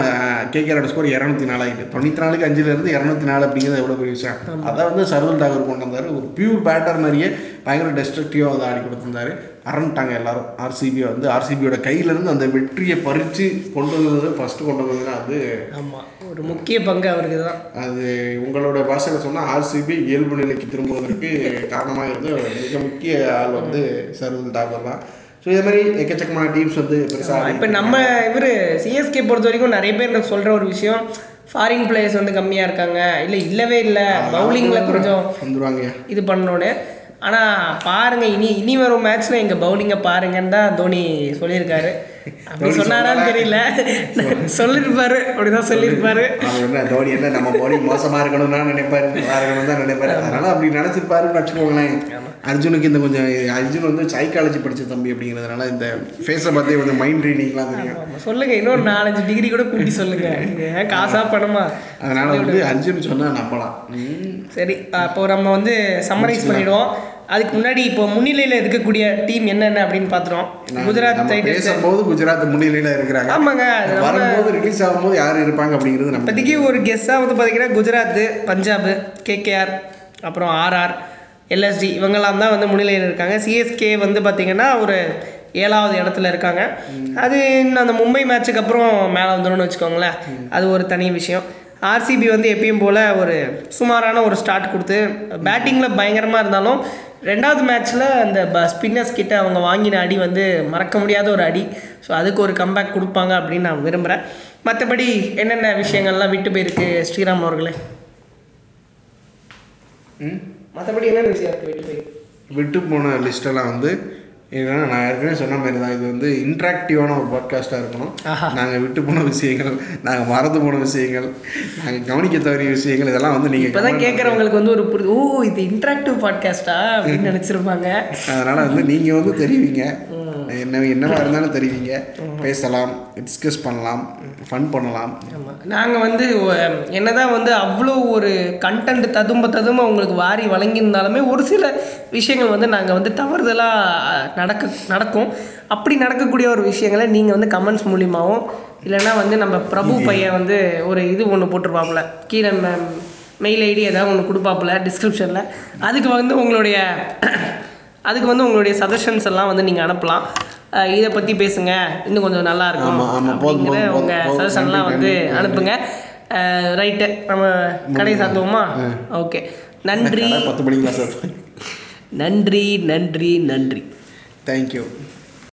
B: கேகேஆரோட ஸ்கோர் இரநூத்தி நாலு ஆகிட்டு தொண்ணூற்றி நாலுக்கு அஞ்சுலேருந்து இரநூத்தி நாலு அப்படிங்கிறது எவ்வளோ பெரிய விஷயம். அதை வந்து சர்துல் தாகூர் கொண்டு வந்தார். ஒரு பியூர் பேட்டர் மாதிரியே பயங்கர டெஸ்ட்ரக்டிவாக வந்து ஆடி கொடுத்துருந்தாரு. அரண்டாங்க எல்லாரும். ஆர்சிபி வந்து ஆர்சிபியோட கையிலேருந்து அந்த வெற்றியை பறித்து கொண்டு வந்தது ஃபஸ்ட்டு கொண்டு வந்ததுன்னா அது
A: ஆமாம் ஒரு முக்கிய பங்கு அவருக்கு தான்.
B: அது உங்களோட பாஷையில் சொன்னால் ஆர்சிபி இயல்பு நிலைக்கு திரும்புவதற்கு காரணமாக இருந்த மிக முக்கிய ஆள் வந்து சர்துல் தாகூர் தான். ஸோ இது மாதிரி எக்கச்சக்கமான டீம்ஸ் வந்து பெருசாக
A: இப்போ நம்ம இவர் சிஎஸ்கே பொறுத்த வரைக்கும் நிறைய பேர் சொல்கிற ஒரு விஷயம் ஃபாரின் பிளேயர்ஸ் வந்து கம்மியாக இருக்காங்க. இல்லை இல்லவே இல்லை. பவுலிங்கில் கொஞ்சம்
B: வந்துருவாங்க.
A: இது பண்ணோன்னு. ஆனால் பாருங்க இனி இனி வரும் மேட்ச்சில் எங்கள் பவுலிங்கை பாருங்கன்னு தான் தோனி சொல்லியிருக்காரு. அப்படி சொன்னாரான்னு
B: சொன்னாரா?
A: தெரியல. சொல்லியிருப்பாரு அப்படிதான் சொல்லியிருப்பாரு
B: என்ன தோனி என்ன நம்ம போடி மோசமாக இருக்கணும்னு தான் நினைப்பாரு தான் நினைப்பாரு. அதனால அப்படி நினச்சிருப்பாருன்னு வச்சுக்கோங்களேன். அர்ஜுனுக்கு இந்த கொஞ்சம் அர்ஜுன் வந்து சைக்காலஜி படிச்ச தம்பி அப்படிங்கிறதுனால இந்த ஃபேஸை பார்த்தே கொஞ்சம் மைண்ட் ரீடிங்லாம் தெரியும்.
A: ஆமா, சொல்லுங்க இன்னொரு நாலஞ்சு டிகிரி கூட கூட்டி சொல்லுங்க. ஏன் காசா பணமா?
B: அதனால வந்து அர்ஜுன் சொன்னால் நம்பலாம்.
A: சரி. அப்போ நம்ம வந்து சம்மரைஸ் பண்ணிடுவோம். அதுக்கு முன்னாடி இப்போ முன்னிலையில் இருக்கக்கூடிய டீம் என்னென்ன அப்படின்னு பார்த்துருவோம். குஜராத்
B: பேசும்போது குஜராத் முன்னிலையில் இருக்கிறாங்க.
A: ஆமாங்க
B: வரும்போது ரிலீஸ் ஆகும்போது யார் இருப்பாங்க அப்படிங்கிறது நம்ம
A: இப்போதைக்கு ஒரு கெஸ்ஸாக வந்து பார்த்தீங்கன்னா குஜராத் பஞ்சாப் கேகேஆர் அப்புறம் ஆர்ஆர் எல்எஸ்டி இவங்கெல்லாம் தான் வந்து முன்னிலையில் இருக்காங்க. சிஎஸ்கே வந்து பார்த்திங்கன்னா ஒரு ஏழாவது இடத்துல இருக்காங்க. அது இன்னும் அந்த மும்பை மேட்ச்சுக்கு அப்புறம் மேலே வந்துடும்னு வச்சுக்கோங்களேன். அது ஒரு தனி விஷயம். ஆர்சிபி வந்து எப்பயும் போல் ஒரு சுமாரான ஒரு ஸ்டார்ட் கொடுத்து பேட்டிங்கில் பயங்கரமாக இருந்தாலும் ரெண்டாவது மேட்ச்சில் அந்த ப ஸ்பின்னர்ஸ் கிட்ட அவங்க வாங்கின அடி வந்து மறக்க முடியாத ஒரு அடி. ஸோ அதுக்கு ஒரு கம்பேக் கொடுப்பாங்க அப்படின்னு நான் விரும்புகிறேன் மற்றபடி என்னென்ன விஷயங்கள்லாம் விட்டு போயிருக்கு ஸ்ரீராம் அவர்களே? மற்றபடி என்னென்ன விஷயம் இருக்கு விட்டு போயிருக்கு
B: விட்டு போன லிஸ்ட்டெல்லாம் வந்து ஏன்னா நான் ஏற்கனவே சொன்ன மாதிரி தான் இது வந்து இன்ட்ராக்டிவான ஒரு பாட்காஸ்ட்டாக இருக்கணும். நாங்கள் விட்டு போன விஷயங்கள் நாங்கள் மறந்து போன விஷயங்கள் நாங்கள் கவனிக்க தவறிய விஷயங்கள் இதெல்லாம் வந்து நீங்கள்
A: இப்போ தான் கேட்குறவங்களுக்கு வந்து ஒரு புரிது ஓ இது இன்ட்ராக்டிவ் பாட்காஸ்டா அப்படின்னு நினச்சிருப்பாங்க.
B: அதனால் வந்து நீங்கள் வந்து தெரிவிங்க. என்ன என்னவா இருந்தாலும் தெரிவிங்க. பேசலாம் டிஸ்கஸ் பண்ணலாம் ஃபன் பண்ணலாம்.
A: நாங்கள் வந்து என்னதான் வந்து அவ்வளோ ஒரு கண்டென்ட் ததும்ப ததும்ப உங்களுக்கு வாரி வழங்கியிருந்தாலுமே ஒரு சில விஷயங்கள் வந்து நாங்கள் வந்து தவறுதலாக நடக்க நடக்கும். அப்படி நடக்கக்கூடிய ஒரு விஷயங்களை நீங்கள் வந்து கமெண்ட்ஸ் மூலியமாகவும் இல்லைன்னா வந்து நம்ம பிரபு பையன் வந்து ஒரு இது ஒன்று போட்டிருப்பாப்புல கீழே மெயில் ஐடி ஏதாவது ஒன்று கொடுப்பாப்புல டிஸ்கிரிப்ஷனில் அதுக்கு வந்து உங்களுடைய அதுக்கு வந்து உங்களுடைய சஜஷன்ஸ் எல்லாம் வந்து நீங்கள் அனுப்பலாம். இதை பற்றி பேசுங்க. இன்னும் கொஞ்சம் நல்லா இருக்கும். அப்படிங்கிற உங்கள். சஜஷன்லாம் வந்து அனுப்புங்க. ரைட்டு நம்ம கடை சாத்துவோமா? ஓகே நன்றி.
B: பத்து மணிக்கு சார்
A: நன்றி நன்றி நன்றி.
B: தேங்க்யூ